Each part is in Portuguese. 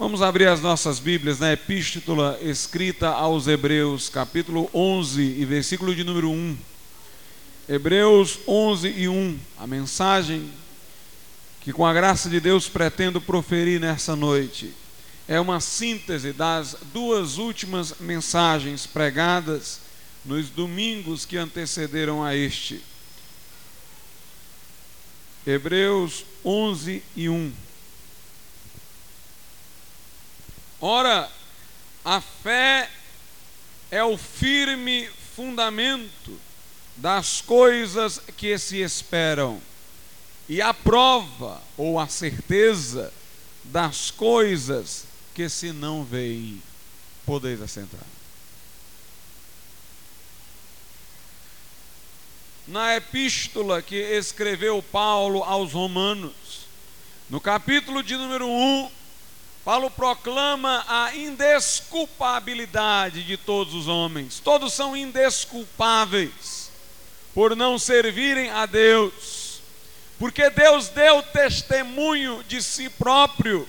Vamos abrir as nossas Bíblias na epístola escrita aos Hebreus, capítulo 11 e versículo de número 1. Hebreus 11 e 1, a mensagem que com a graça de Deus pretendo proferir nessa noite é uma síntese das duas últimas mensagens pregadas nos domingos que antecederam a este. Hebreus 11 e 1. Ora, a fé é o firme fundamento das coisas que se esperam e a prova ou a certeza das coisas que se não veem. Podeis assentar. Na epístola que escreveu Paulo aos Romanos, no capítulo de número 1, Paulo proclama a indesculpabilidade de todos os homens. Todos são indesculpáveis por não servirem a Deus. Porque Deus deu testemunho de si próprio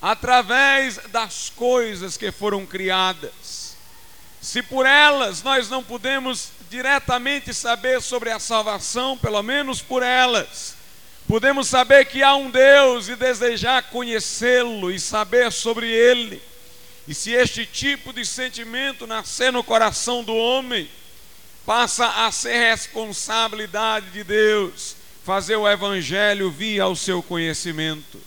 através das coisas que foram criadas. Se por elas nós não podemos diretamente saber sobre a salvação, pelo menos por elas, Podemos saber que há um Deus e desejar conhecê-lo e saber sobre ele. E se este tipo de sentimento nascer no coração do homem, passa a ser responsabilidade de Deus fazer o evangelho vir ao seu conhecimento.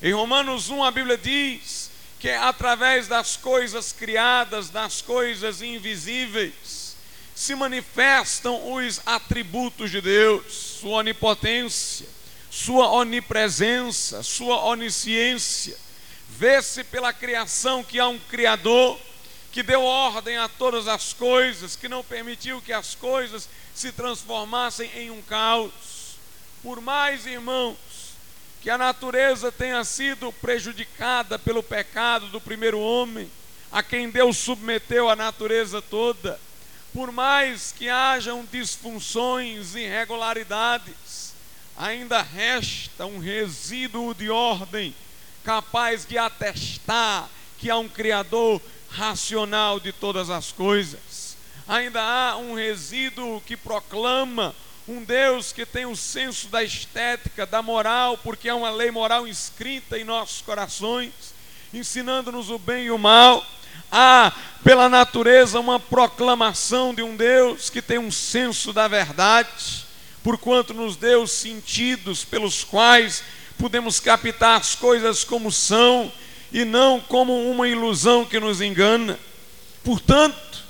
Em Romanos 1 a Bíblia diz que é através das coisas criadas, das coisas invisíveis, se manifestam os atributos de Deus, sua onipotência, sua onipresença, sua onisciência. Vê-se pela criação que há um Criador que deu ordem a todas as coisas, que não permitiu que as coisas se transformassem em um caos. Por mais, irmãos, que a natureza tenha sido prejudicada pelo pecado do primeiro homem, a quem Deus submeteu a natureza toda, por mais que hajam disfunções, irregularidades, ainda resta um resíduo de ordem capaz de atestar que há um Criador racional de todas as coisas. Ainda há um resíduo que proclama um Deus que tem o senso da estética, da moral, porque é uma lei moral inscrita em nossos corações, ensinando-nos o bem e o mal. Há, pela natureza, uma proclamação de um Deus que tem um senso da verdade porquanto nos deu sentidos pelos quais podemos captar as coisas como são e não como uma ilusão que nos engana. Portanto,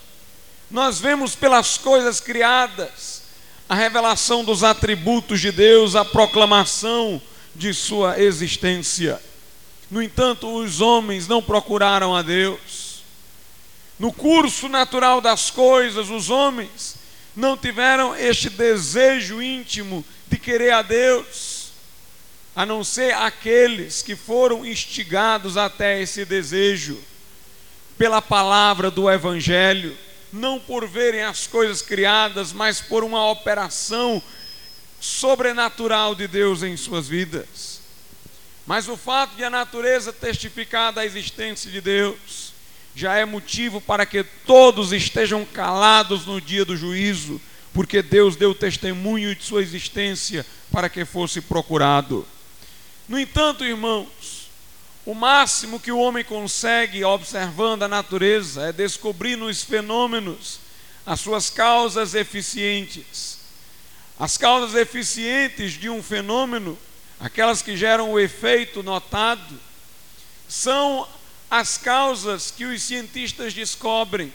nós vemos pelas coisas criadas a revelação dos atributos de Deus, a proclamação de sua existência. No entanto, os homens não procuraram a Deus. No curso natural das coisas, os homens não tiveram este desejo íntimo de querer a Deus, a não ser aqueles que foram instigados até esse desejo pela palavra do Evangelho, não por verem as coisas criadas, mas por uma operação sobrenatural de Deus em suas vidas. Mas o fato de a natureza testificar da existência de Deus, já é motivo para que todos estejam calados no dia do juízo, porque Deus deu testemunho de sua existência para que fosse procurado. No entanto, irmãos, o máximo que o homem consegue observando a natureza é descobrir nos fenômenos as suas causas eficientes. As causas eficientes de um fenômeno, aquelas que geram o efeito notado, são as causas que os cientistas descobrem.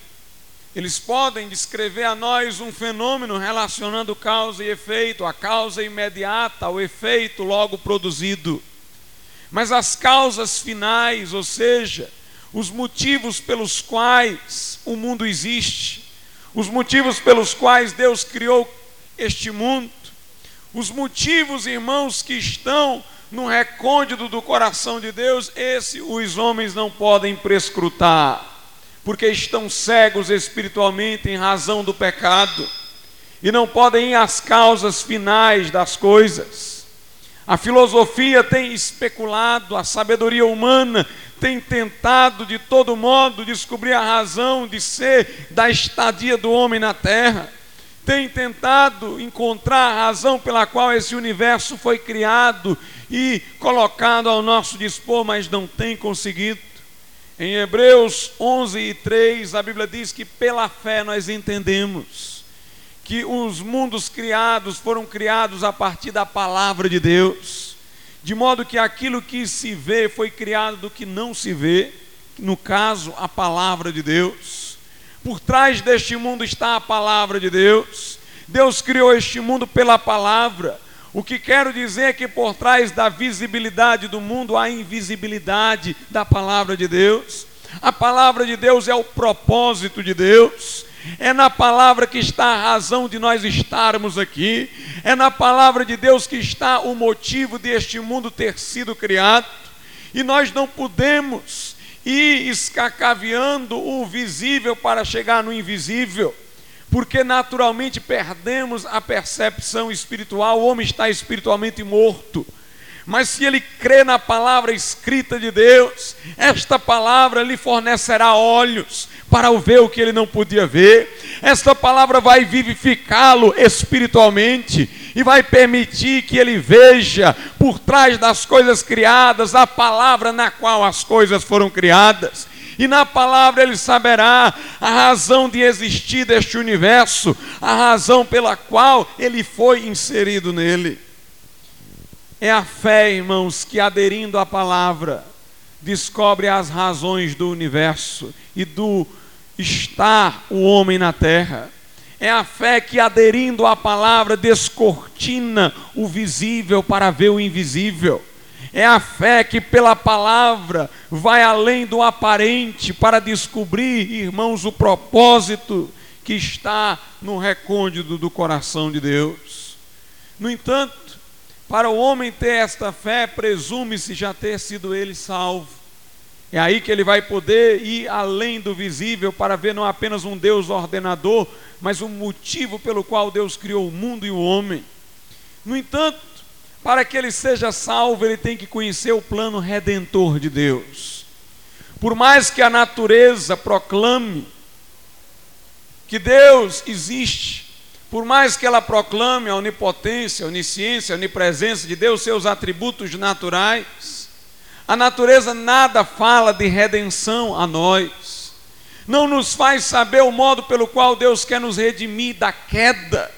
Eles podem descrever a nós um fenômeno relacionando causa e efeito, a causa imediata, o efeito logo produzido. Mas as causas finais, ou seja, os motivos pelos quais o mundo existe, os motivos pelos quais Deus criou este mundo, os motivos, irmãos, que estão no recôndito do coração de Deus, esse os homens não podem prescrutar, porque estão cegos espiritualmente em razão do pecado e não podem ir às causas finais das coisas. A filosofia tem especulado, a sabedoria humana tem tentado de todo modo descobrir a razão de ser da estadia do homem na terra. Tem tentado encontrar a razão pela qual esse universo foi criado e colocado ao nosso dispor, mas não tem conseguido. Em Hebreus 11 e 3, a Bíblia diz que pela fé nós entendemos que os mundos criados foram criados a partir da palavra de Deus, de modo que aquilo que se vê foi criado do que não se vê, no caso, a palavra de Deus. Por trás deste mundo está a palavra de Deus. Deus criou este mundo pela palavra. O que quero dizer é que por trás da visibilidade do mundo há invisibilidade da palavra de Deus. A palavra de Deus é o propósito de Deus. É na palavra que está a razão de nós estarmos aqui. É na palavra de Deus que está o motivo deste mundo ter sido criado. E nós não podemos ir escacaveando o visível para chegar no invisível porque naturalmente perdemos a percepção espiritual, o homem está espiritualmente morto. Mas se ele crê na palavra escrita de Deus, esta palavra lhe fornecerá olhos para ver o que ele não podia ver. Esta palavra vai vivificá-lo espiritualmente e vai permitir que ele veja por trás das coisas criadas a palavra na qual as coisas foram criadas e na palavra ele saberá a razão de existir deste universo, a razão pela qual ele foi inserido nele. É a fé, irmãos, que aderindo à palavra, descobre as razões do universo e do estar o homem na terra. É a fé que, aderindo à palavra, descortina o visível para ver o invisível. É a fé que, pela palavra, vai além do aparente para descobrir, irmãos, o propósito que está no recôndito do coração de Deus. No entanto, para o homem ter esta fé, presume-se já ter sido ele salvo. É aí que ele vai poder ir além do visível para ver não apenas um Deus ordenador, mas o motivo pelo qual Deus criou o mundo e o homem. No entanto, para que ele seja salvo, ele tem que conhecer o plano redentor de Deus. Por mais que a natureza proclame que Deus existe, por mais que ela proclame a onipotência, a onisciência, a onipresença de Deus, seus atributos naturais, a natureza nada fala de redenção a nós, não nos faz saber o modo pelo qual Deus quer nos redimir da queda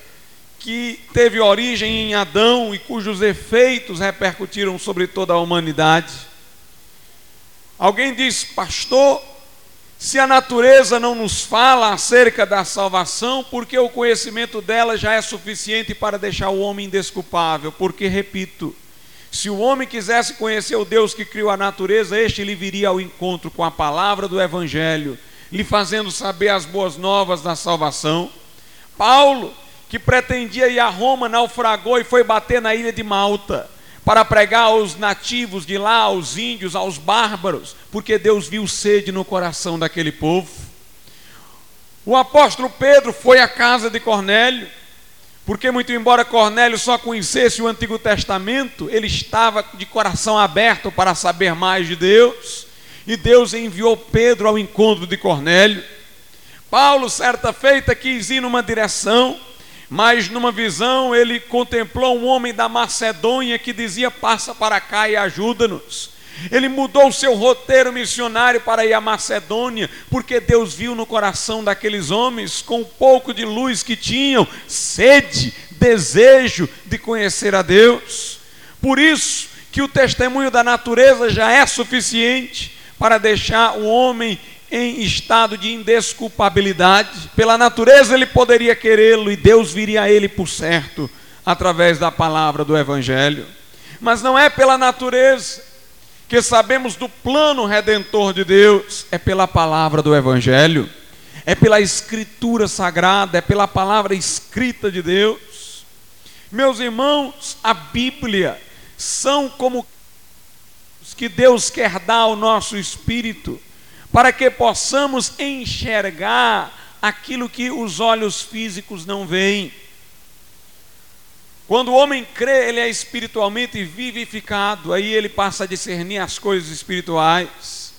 que teve origem em Adão e cujos efeitos repercutiram sobre toda a humanidade. Alguém diz, pastor, se a natureza não nos fala acerca da salvação, porque o conhecimento dela já é suficiente para deixar o homem indesculpável? Porque, repito, se o homem quisesse conhecer o Deus que criou a natureza, este lhe viria ao encontro com a palavra do Evangelho, lhe fazendo saber as boas novas da salvação. Paulo que pretendia ir a Roma, naufragou e foi bater na ilha de Malta para pregar aos nativos de lá, aos índios, aos bárbaros, porque Deus viu sede no coração daquele povo. O apóstolo Pedro foi à casa de Cornélio, porque, muito embora Cornélio só conhecesse o Antigo Testamento, ele estava de coração aberto para saber mais de Deus, e Deus enviou Pedro ao encontro de Cornélio. Paulo, certa feita, quis ir numa direção, mas numa visão ele contemplou um homem da Macedônia que dizia: Passa para cá e ajuda-nos. Ele mudou o seu roteiro missionário para ir à Macedônia, porque Deus viu no coração daqueles homens, com o pouco de luz que tinham, sede, desejo de conhecer a Deus. Por isso que o testemunho da natureza já é suficiente para deixar o homem em estado de indesculpabilidade. Pela natureza ele poderia querê-lo e Deus viria a ele por certo, através da palavra do Evangelho. Mas não é pela natureza que sabemos do plano redentor de Deus, é pela palavra do Evangelho, é pela Escritura sagrada, é pela palavra escrita de Deus. Meus irmãos, a Bíblia são como os que Deus quer dar ao nosso espírito para que possamos enxergar aquilo que os olhos físicos não veem. Quando o homem crê, ele é espiritualmente vivificado, aí ele passa a discernir as coisas espirituais.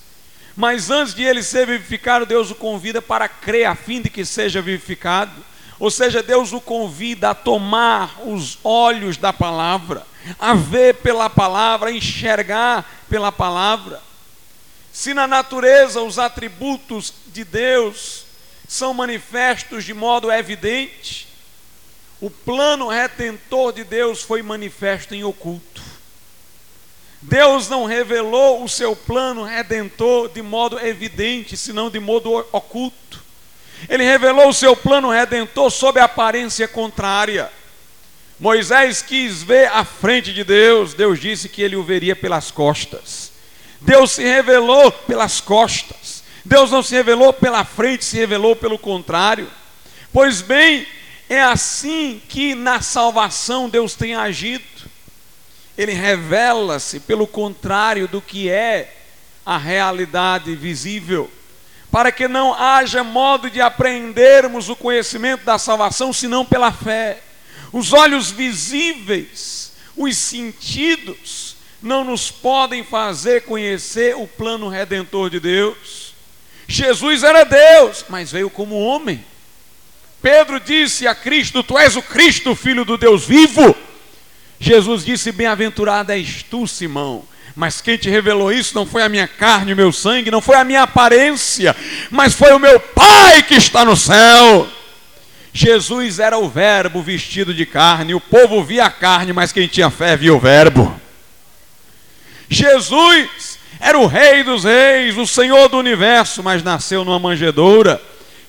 Mas antes de ele ser vivificado, Deus o convida para crer a fim de que seja vivificado. Ou seja, Deus o convida a tomar os olhos da palavra, a ver pela palavra, a enxergar pela palavra. Se na natureza os atributos de Deus são manifestos de modo evidente, o plano retentor de Deus foi manifesto em oculto. Deus não revelou o seu plano redentor de modo evidente, senão de modo oculto. Ele revelou o seu plano redentor sob aparência contrária. Moisés quis ver a frente de Deus, Deus disse que ele o veria pelas costas. Deus se revelou pelas costas. Deus não se revelou pela frente, se revelou pelo contrário. Pois bem, é assim que na salvação Deus tem agido. Ele revela-se pelo contrário do que é a realidade visível, para que não haja modo de aprendermos o conhecimento da salvação senão pela fé. Os olhos visíveis, os sentidos, não nos podem fazer conhecer o plano redentor de Deus. Jesus era Deus, mas veio como homem. Pedro disse a Cristo: Tu és o Cristo, filho do Deus vivo. Jesus disse: Bem-aventurado és tu, Simão. Mas quem te revelou isso não foi a minha carne o meu sangue, não foi a minha aparência, mas foi o meu Pai que está no céu. Jesus era o Verbo vestido de carne, o povo via a carne, mas quem tinha fé via o Verbo. Jesus era o Rei dos Reis, o Senhor do universo, mas nasceu numa manjedoura.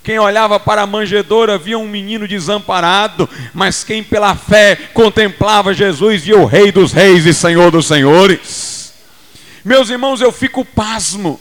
Quem olhava para a manjedoura via um menino desamparado, mas quem pela fé contemplava Jesus via o Rei dos Reis e Senhor dos Senhores. Meus irmãos, eu fico pasmo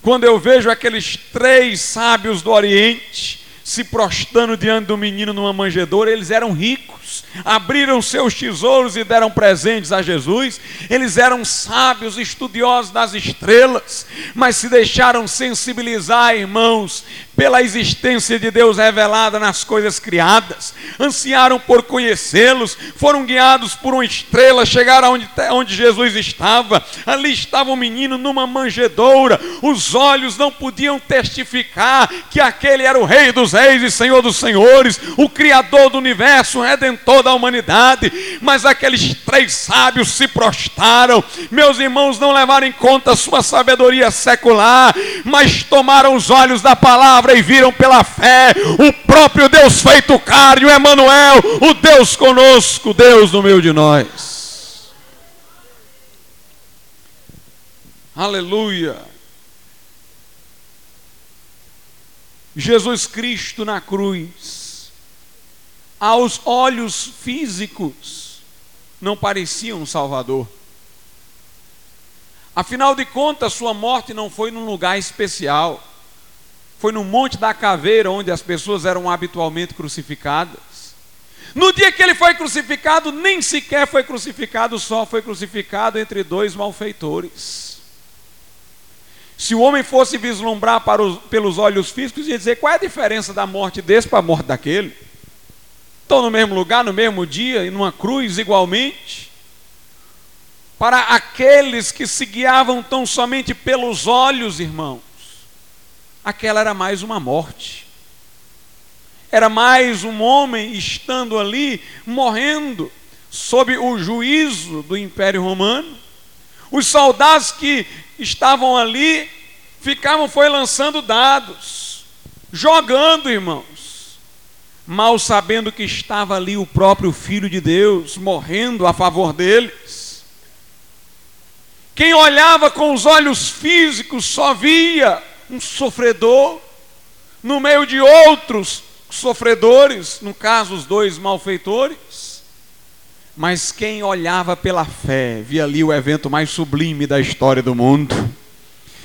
quando eu vejo aqueles três sábios do Oriente se prostrando diante do menino numa manjedoura, eles eram ricos, abriram seus tesouros e deram presentes a Jesus. Eles eram sábios, estudiosos das estrelas, mas se deixaram sensibilizar, irmãos, pela existência de Deus revelada nas coisas criadas, ansiaram por conhecê-los, foram guiados por uma estrela, chegaram onde, onde Jesus estava, ali estava um menino numa manjedoura, os olhos não podiam testificar que aquele era o Rei dos Reis e Senhor dos Senhores, o Criador do universo, o Redentor da humanidade, mas aqueles três sábios se prostraram, meus irmãos não levaram em conta a sua sabedoria secular, mas tomaram os olhos da palavra palavra e viram pela fé o próprio Deus feito carne, o Emanuel, o Deus conosco, Deus no meio de nós. Aleluia. Jesus Cristo na cruz, aos olhos físicos, não parecia um Salvador. Afinal de contas, sua morte não foi num lugar especial foi no Monte da Caveira, onde as pessoas eram habitualmente crucificadas. No dia que ele foi crucificado, nem sequer foi crucificado só, foi crucificado entre dois malfeitores. Se o homem fosse vislumbrar os, pelos olhos físicos, ia dizer qual é a diferença da morte desse para a morte daquele. Estão no mesmo lugar, no mesmo dia, e numa cruz igualmente. Para aqueles que se guiavam tão somente pelos olhos, irmão, aquela era mais uma morte. Era mais um homem estando ali, morrendo, sob o juízo do Império Romano. Os soldados que estavam ali ficavam foi lançando dados, jogando, irmãos, mal sabendo que estava ali o próprio filho de Deus morrendo a favor deles. Quem olhava com os olhos físicos só via um sofredor, no meio de outros sofredores, no caso, os dois malfeitores. Mas quem olhava pela fé, via ali o evento mais sublime da história do mundo.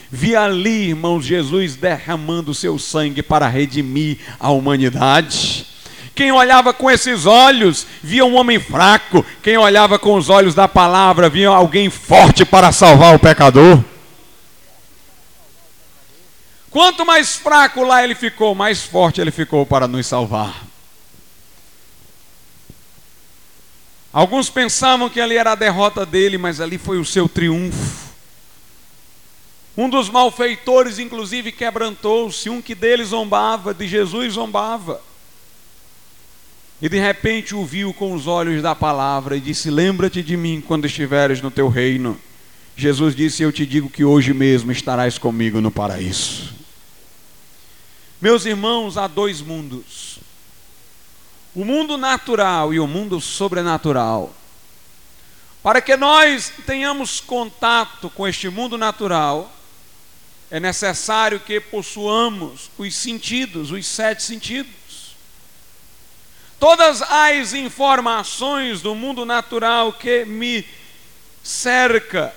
Via ali, irmãos, Jesus derramando seu sangue para redimir a humanidade. Quem olhava com esses olhos via um homem fraco. Quem olhava com os olhos da palavra via alguém forte para salvar o pecador. Quanto mais fraco lá ele ficou, mais forte ele ficou para nos salvar. Alguns pensavam que ali era a derrota dele, mas ali foi o seu triunfo. Um dos malfeitores, inclusive, quebrantou-se. Um que dele zombava, de Jesus zombava. E de repente o viu com os olhos da palavra e disse: Lembra-te de mim quando estiveres no teu reino. Jesus disse: Eu te digo que hoje mesmo estarás comigo no paraíso. Meus irmãos, há dois mundos: o mundo natural e o mundo sobrenatural. Para que nós tenhamos contato com este mundo natural, é necessário que possuamos os sentidos, os sete sentidos. Todas as informações do mundo natural que me cerca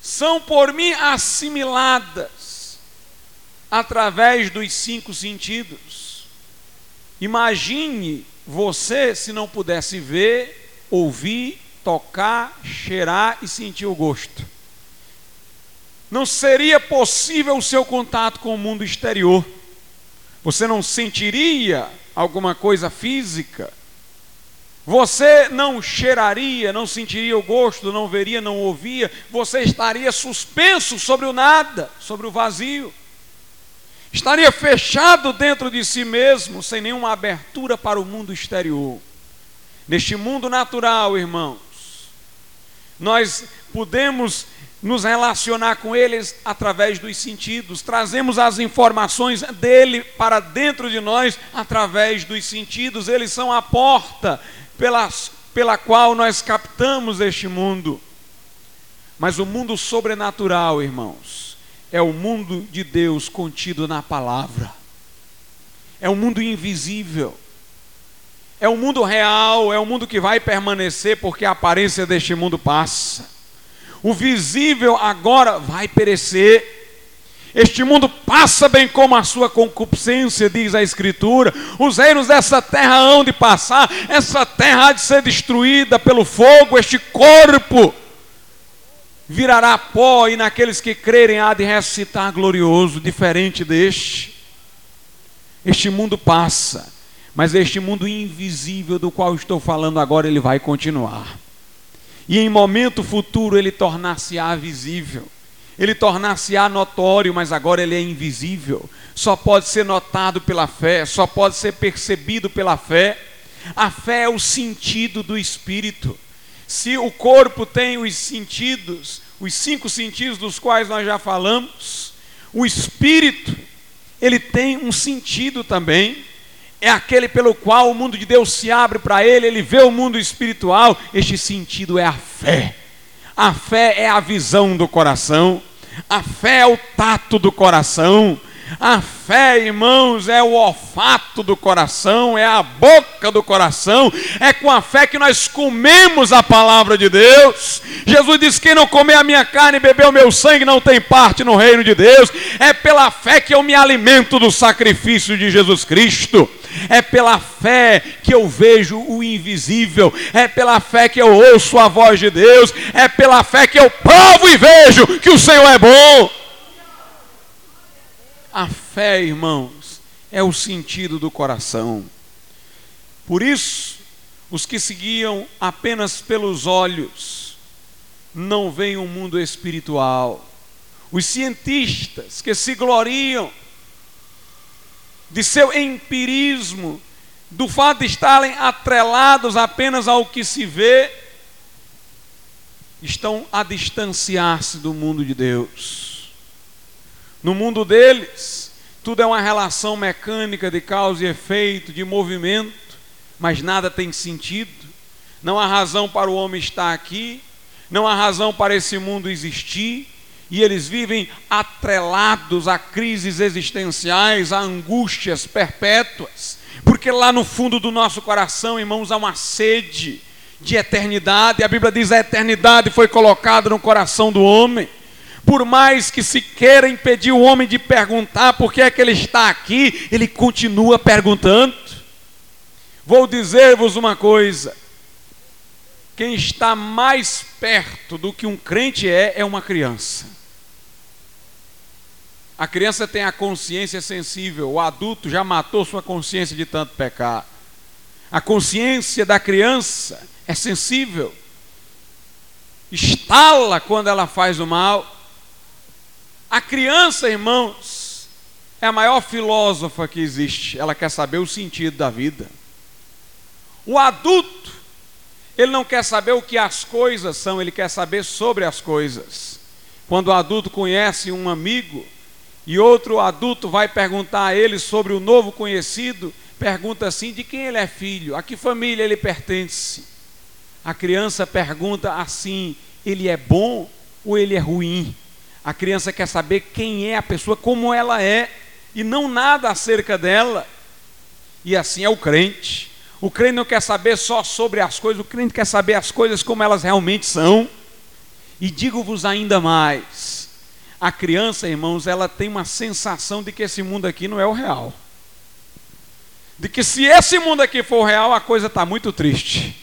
são por mim assimiladas através dos cinco sentidos. Imagine você se não pudesse ver, ouvir, tocar, cheirar e sentir o gosto não seria possível o seu contato com o mundo exterior. Você não sentiria alguma coisa física. Você não cheiraria, não sentiria o gosto, não veria, não ouvia. Você estaria suspenso sobre o nada, sobre o vazio. Estaria fechado dentro de si mesmo, sem nenhuma abertura para o mundo exterior. Neste mundo natural, irmãos, nós podemos nos relacionar com eles através dos sentidos, trazemos as informações dele para dentro de nós através dos sentidos, eles são a porta pelas, pela qual nós captamos este mundo. Mas o mundo sobrenatural, irmãos, é o mundo de Deus contido na palavra, é o um mundo invisível. É o um mundo real, é o um mundo que vai permanecer porque a aparência deste mundo passa. O visível agora vai perecer. Este mundo passa bem como a sua concupiscência, diz a Escritura. Os reinos dessa terra hão de passar, essa terra há de ser destruída pelo fogo, este corpo virará pó, e naqueles que crerem há de ressuscitar glorioso, diferente deste. Este mundo passa, mas este mundo invisível do qual estou falando agora, ele vai continuar e em momento futuro ele tornar-se-á visível. Ele tornar-se-á notório, mas agora ele é invisível. Só pode ser notado pela fé, só pode ser percebido pela fé. A fé é o sentido do espírito. Se o corpo tem os sentidos, os cinco sentidos dos quais nós já falamos, o espírito, ele tem um sentido também é aquele pelo qual o mundo de Deus se abre para ele, ele vê o mundo espiritual. Este sentido é a fé. A fé é a visão do coração, a fé é o tato do coração, a fé, irmãos, é o olfato do coração, é a boca do coração, é com a fé que nós comemos a palavra de Deus. Jesus disse: Quem não comer a minha carne e beber o meu sangue não tem parte no reino de Deus. É pela fé que eu me alimento do sacrifício de Jesus Cristo. É pela fé que eu vejo o invisível, é pela fé que eu ouço a voz de Deus, é pela fé que eu provo e vejo que o Senhor é bom. A fé, irmãos, é o sentido do coração. Por isso, os que seguiam apenas pelos olhos não veem o um mundo espiritual. Os cientistas que se gloriam de seu empirismo, do fato de estarem atrelados apenas ao que se vê, estão a distanciar-se do mundo de Deus. No mundo deles, tudo é uma relação mecânica de causa e efeito, de movimento, mas nada tem sentido. Não há razão para o homem estar aqui, não há razão para esse mundo existir, e eles vivem atrelados a crises existenciais, a angústias perpétuas, porque lá no fundo do nosso coração, irmãos, há uma sede de eternidade. A Bíblia diz: a eternidade foi colocada no coração do homem por mais que se queira impedir o homem de perguntar por que é que ele está aqui, ele continua perguntando. Vou dizer-vos uma coisa: quem está mais perto do que um crente é, é uma criança. A criança tem a consciência sensível, o adulto já matou sua consciência de tanto pecar. A consciência da criança é sensível, estala quando ela faz o mal. A criança, irmãos, é a maior filósofa que existe, ela quer saber o sentido da vida. O adulto, ele não quer saber o que as coisas são, ele quer saber sobre as coisas. Quando o adulto conhece um amigo e outro adulto vai perguntar a ele sobre o novo conhecido, pergunta assim: de quem ele é filho? A que família ele pertence? A criança pergunta assim: ele é bom ou ele é ruim? A criança quer saber quem é a pessoa, como ela é, e não nada acerca dela. E assim é o crente. O crente não quer saber só sobre as coisas, o crente quer saber as coisas como elas realmente são. E digo-vos ainda mais: a criança, irmãos, ela tem uma sensação de que esse mundo aqui não é o real. De que se esse mundo aqui for real, a coisa está muito triste.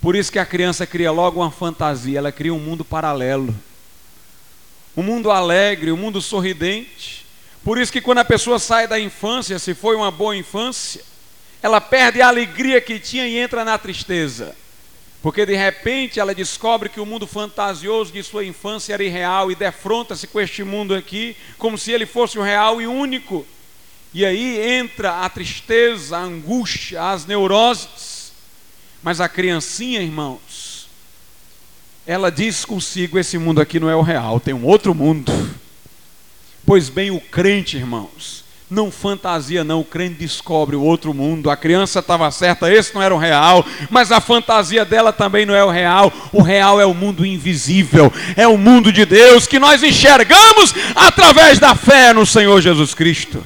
Por isso que a criança cria logo uma fantasia, ela cria um mundo paralelo. Um mundo alegre, um mundo sorridente. Por isso que quando a pessoa sai da infância, se foi uma boa infância, ela perde a alegria que tinha e entra na tristeza. Porque de repente ela descobre que o mundo fantasioso de sua infância era irreal e defronta-se com este mundo aqui como se ele fosse o real e único. E aí entra a tristeza, a angústia, as neuroses. Mas a criancinha, irmãos, ela diz consigo: esse mundo aqui não é o real, tem um outro mundo. Pois bem, o crente, irmãos, não fantasia, não. O crente descobre o outro mundo. A criança estava certa, esse não era o real, mas a fantasia dela também não é o real. O real é o mundo invisível, é o mundo de Deus que nós enxergamos através da fé no Senhor Jesus Cristo.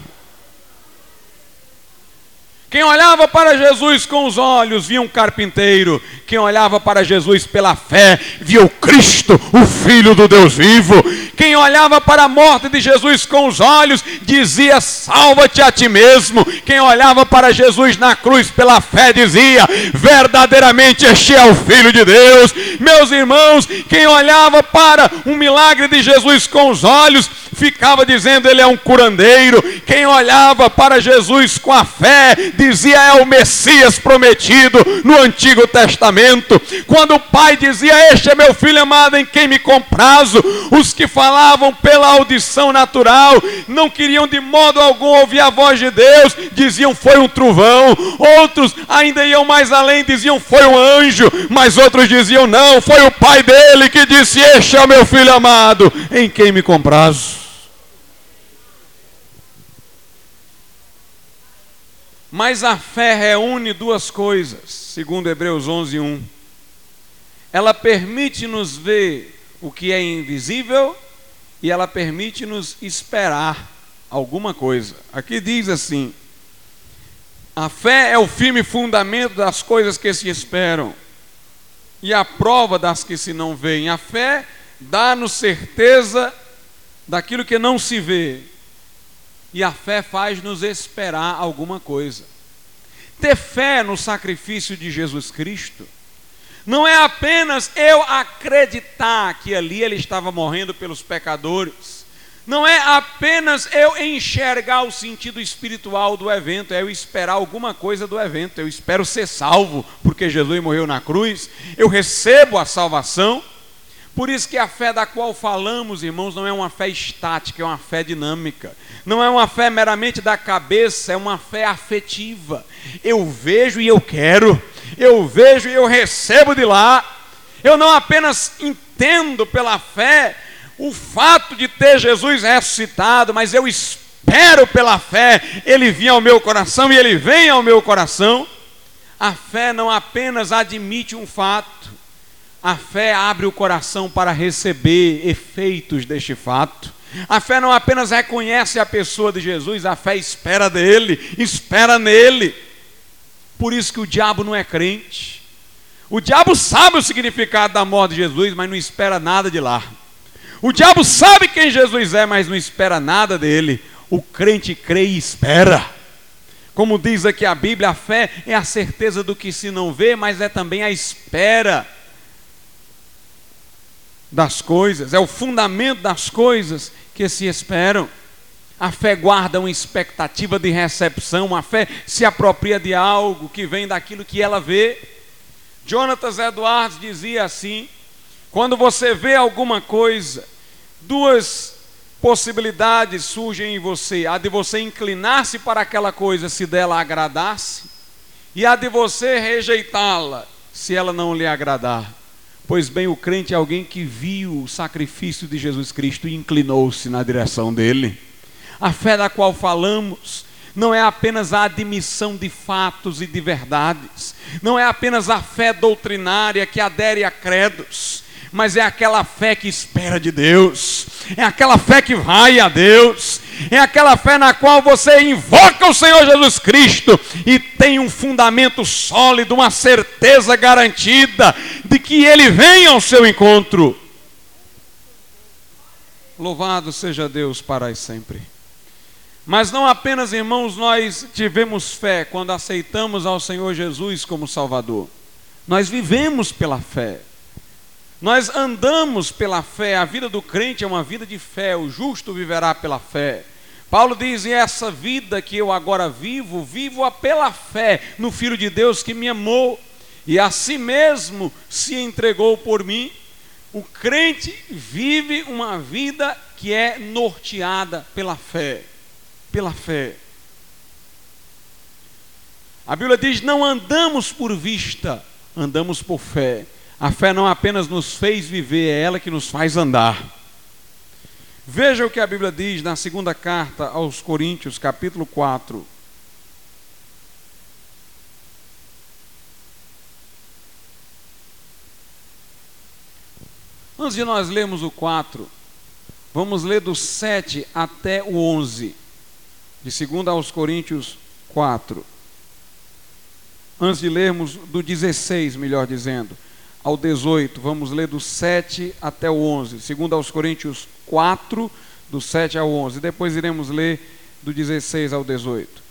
Quem olhava para Jesus com os olhos via um carpinteiro. Quem olhava para Jesus pela fé via o Cristo, o Filho do Deus vivo. Quem olhava para a morte de Jesus com os olhos dizia: Salva-te a ti mesmo. Quem olhava para Jesus na cruz pela fé dizia: Verdadeiramente este é o Filho de Deus. Meus irmãos, quem olhava para um milagre de Jesus com os olhos ficava dizendo: Ele é um curandeiro. Quem olhava para Jesus com a fé dizia é o Messias prometido no Antigo Testamento. Quando o pai dizia: Este é meu filho amado em quem me comprazo, os que falavam pela audição natural não queriam de modo algum ouvir a voz de Deus, diziam: Foi um trovão. Outros ainda iam mais além, diziam: Foi um anjo. Mas outros diziam: Não, foi o pai dele que disse: Este é o meu filho amado em quem me comprazo. Mas a fé reúne duas coisas, segundo Hebreus 11, 1. Ela permite-nos ver o que é invisível e ela permite-nos esperar alguma coisa. Aqui diz assim: a fé é o firme fundamento das coisas que se esperam e a prova das que se não veem. A fé dá-nos certeza daquilo que não se vê, e a fé faz-nos esperar alguma coisa. Ter fé no sacrifício de Jesus Cristo não é apenas eu acreditar que ali ele estava morrendo pelos pecadores. Não é apenas eu enxergar o sentido espiritual do evento, é eu esperar alguma coisa do evento. Eu espero ser salvo, porque Jesus morreu na cruz. Eu recebo a salvação. Por isso que a fé da qual falamos, irmãos, não é uma fé estática, é uma fé dinâmica. Não é uma fé meramente da cabeça, é uma fé afetiva. Eu vejo e eu quero. Eu vejo e eu recebo de lá. Eu não apenas entendo pela fé o fato de ter Jesus ressuscitado, mas eu espero pela fé ele vir ao meu coração e ele vem ao meu coração. A fé não apenas admite um fato, a fé abre o coração para receber efeitos deste fato. A fé não apenas reconhece a pessoa de Jesus, a fé espera dele, espera nele. Por isso que o diabo não é crente. O diabo sabe o significado da morte de Jesus, mas não espera nada de lá. O diabo sabe quem Jesus é, mas não espera nada dele. O crente crê e espera. Como diz aqui a Bíblia, a fé é a certeza do que se não vê, mas é também a espera das coisas, é o fundamento das coisas que se esperam. A fé guarda uma expectativa de recepção, a fé se apropria de algo que vem daquilo que ela vê. Jonatas Edwards dizia assim: quando você vê alguma coisa, duas possibilidades surgem em você: a de você inclinar-se para aquela coisa se dela agradasse, e a de você rejeitá-la se ela não lhe agradar. Pois bem, o crente é alguém que viu o sacrifício de Jesus Cristo e inclinou-se na direção dele. A fé da qual falamos não é apenas a admissão de fatos e de verdades, não é apenas a fé doutrinária que adere a credos, mas é aquela fé que espera de Deus, é aquela fé que vai a Deus, é aquela fé na qual você invoca o Senhor Jesus Cristo e tem um fundamento sólido, uma certeza garantida de que Ele vem ao seu encontro. Louvado seja Deus para sempre. Mas não apenas, irmãos, nós tivemos fé quando aceitamos ao Senhor Jesus como Salvador. Nós vivemos pela fé. Nós andamos pela fé, a vida do crente é uma vida de fé, o justo viverá pela fé. Paulo diz: e essa vida que eu agora vivo, vivo-a pela fé no Filho de Deus que me amou e a si mesmo se entregou por mim. O crente vive uma vida que é norteada pela fé. Pela fé. A Bíblia diz: não andamos por vista, andamos por fé. A fé não apenas nos fez viver, é ela que nos faz andar. Veja o que a Bíblia diz na segunda carta aos Coríntios, capítulo 4. Antes de nós lermos o 4, vamos ler do 7 até o 11, de 2 aos Coríntios 4. Antes de lermos do 16, melhor dizendo ao 18. Vamos ler do 7 até o 11. Segundo aos Coríntios 4, do 7 ao 11. Depois iremos ler do 16 ao 18.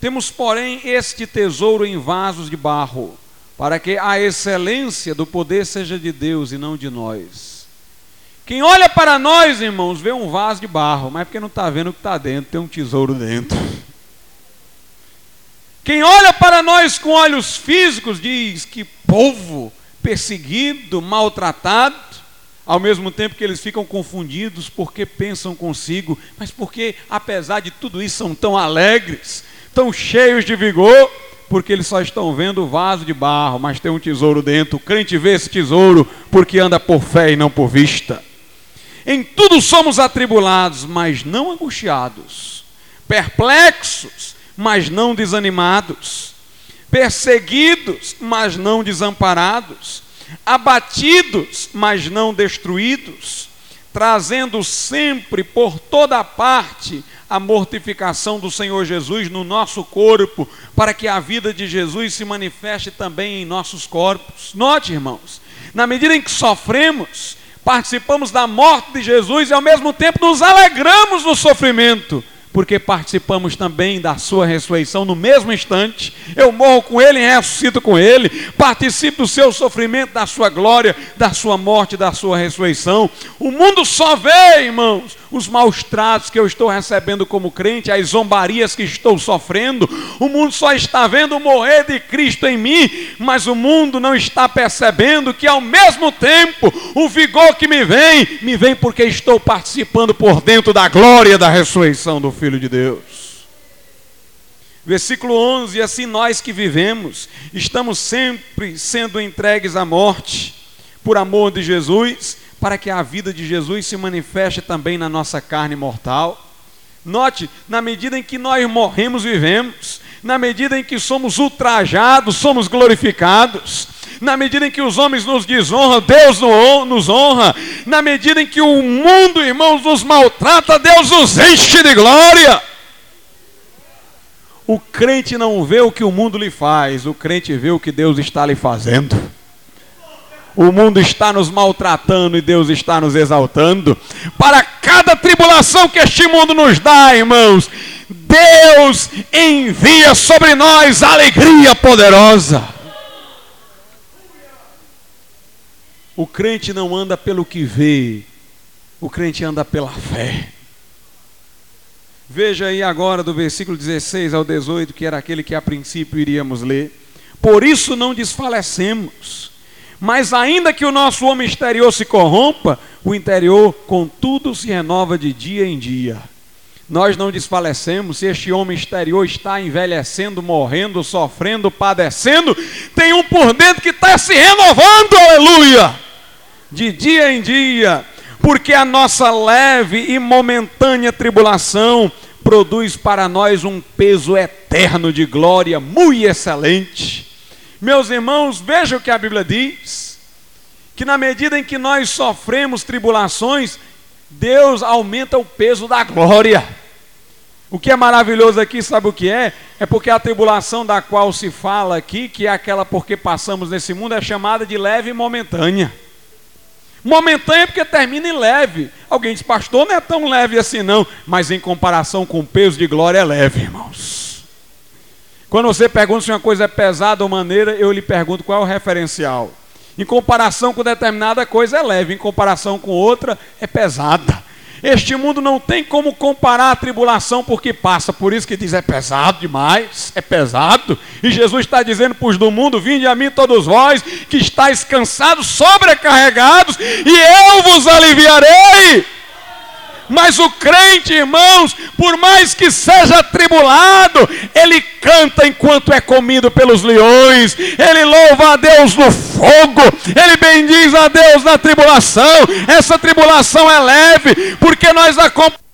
Temos, porém, este tesouro em vasos de barro, para que a excelência do poder seja de Deus e não de nós. Quem olha para nós, irmãos, vê um vaso de barro, mas é porque não está vendo o que está dentro, tem um tesouro dentro. Quem olha para nós com olhos físicos diz que povo perseguido, maltratado, ao mesmo tempo que eles ficam confundidos porque pensam consigo, mas porque apesar de tudo isso são tão alegres, tão cheios de vigor, porque eles só estão vendo o vaso de barro, mas tem um tesouro dentro. O crente vê esse tesouro porque anda por fé e não por vista. Em tudo somos atribulados, mas não angustiados, perplexos, mas não desanimados, perseguidos, mas não desamparados, abatidos, mas não destruídos, trazendo sempre por toda parte a mortificação do Senhor Jesus no nosso corpo, para que a vida de Jesus se manifeste também em nossos corpos. Note, irmãos, na medida em que sofremos, participamos da morte de Jesus e ao mesmo tempo nos alegramos no sofrimento porque participamos também da sua ressurreição no mesmo instante. Eu morro com ele e ressuscito com ele. Participo do seu sofrimento, da sua glória, da sua morte, da sua ressurreição. O mundo só vê, irmãos, os maus tratos que eu estou recebendo como crente, as zombarias que estou sofrendo. O mundo só está vendo o morrer de Cristo em mim, mas o mundo não está percebendo que ao mesmo tempo o vigor que me vem, me vem porque estou participando por dentro da glória da ressurreição do Filho de Deus. Versículo 11: Assim nós que vivemos, estamos sempre sendo entregues à morte, por amor de Jesus, para que a vida de Jesus se manifeste também na nossa carne mortal. Note, na medida em que nós morremos, vivemos, na medida em que somos ultrajados, somos glorificados, na medida em que os homens nos desonram, Deus nos honra, na medida em que o mundo, irmãos, nos maltrata, Deus nos enche de glória. O crente não vê o que o mundo lhe faz, o crente vê o que Deus está lhe fazendo. O mundo está nos maltratando e Deus está nos exaltando. Para cada tribulação que este mundo nos dá, irmãos, Deus envia sobre nós alegria poderosa. O crente não anda pelo que vê, o crente anda pela fé. Veja aí agora do versículo 16 ao 18, que era aquele que a princípio iríamos ler. Por isso não desfalecemos. Mas ainda que o nosso homem exterior se corrompa, o interior, contudo, se renova de dia em dia. Nós não desfalecemos, se este homem exterior está envelhecendo, morrendo, sofrendo, padecendo, tem um por dentro que está se renovando, aleluia, de dia em dia, porque a nossa leve e momentânea tribulação produz para nós um peso eterno de glória muito excelente. Meus irmãos, vejam o que a Bíblia diz: que na medida em que nós sofremos tribulações, Deus aumenta o peso da glória. O que é maravilhoso aqui, sabe o que é? É porque a tribulação da qual se fala aqui, que é aquela porque passamos nesse mundo, é chamada de leve e momentânea. Momentânea porque termina em leve. Alguém diz, pastor, não é tão leve assim não, mas em comparação com o peso de glória é leve, irmãos. Quando você pergunta se uma coisa é pesada ou maneira, eu lhe pergunto qual é o referencial. Em comparação com determinada coisa é leve, em comparação com outra é pesada. Este mundo não tem como comparar a tribulação porque passa, por isso que diz é pesado demais, é pesado. E Jesus está dizendo para os do mundo: Vinde a mim todos vós que estáis cansados, sobrecarregados, e eu vos aliviarei. Mas o crente, irmãos, por mais que seja tribulado, ele canta enquanto é comido pelos leões, ele louva a Deus no fogo, ele bendiz a Deus na tribulação. Essa tribulação é leve, porque nós acompanhamos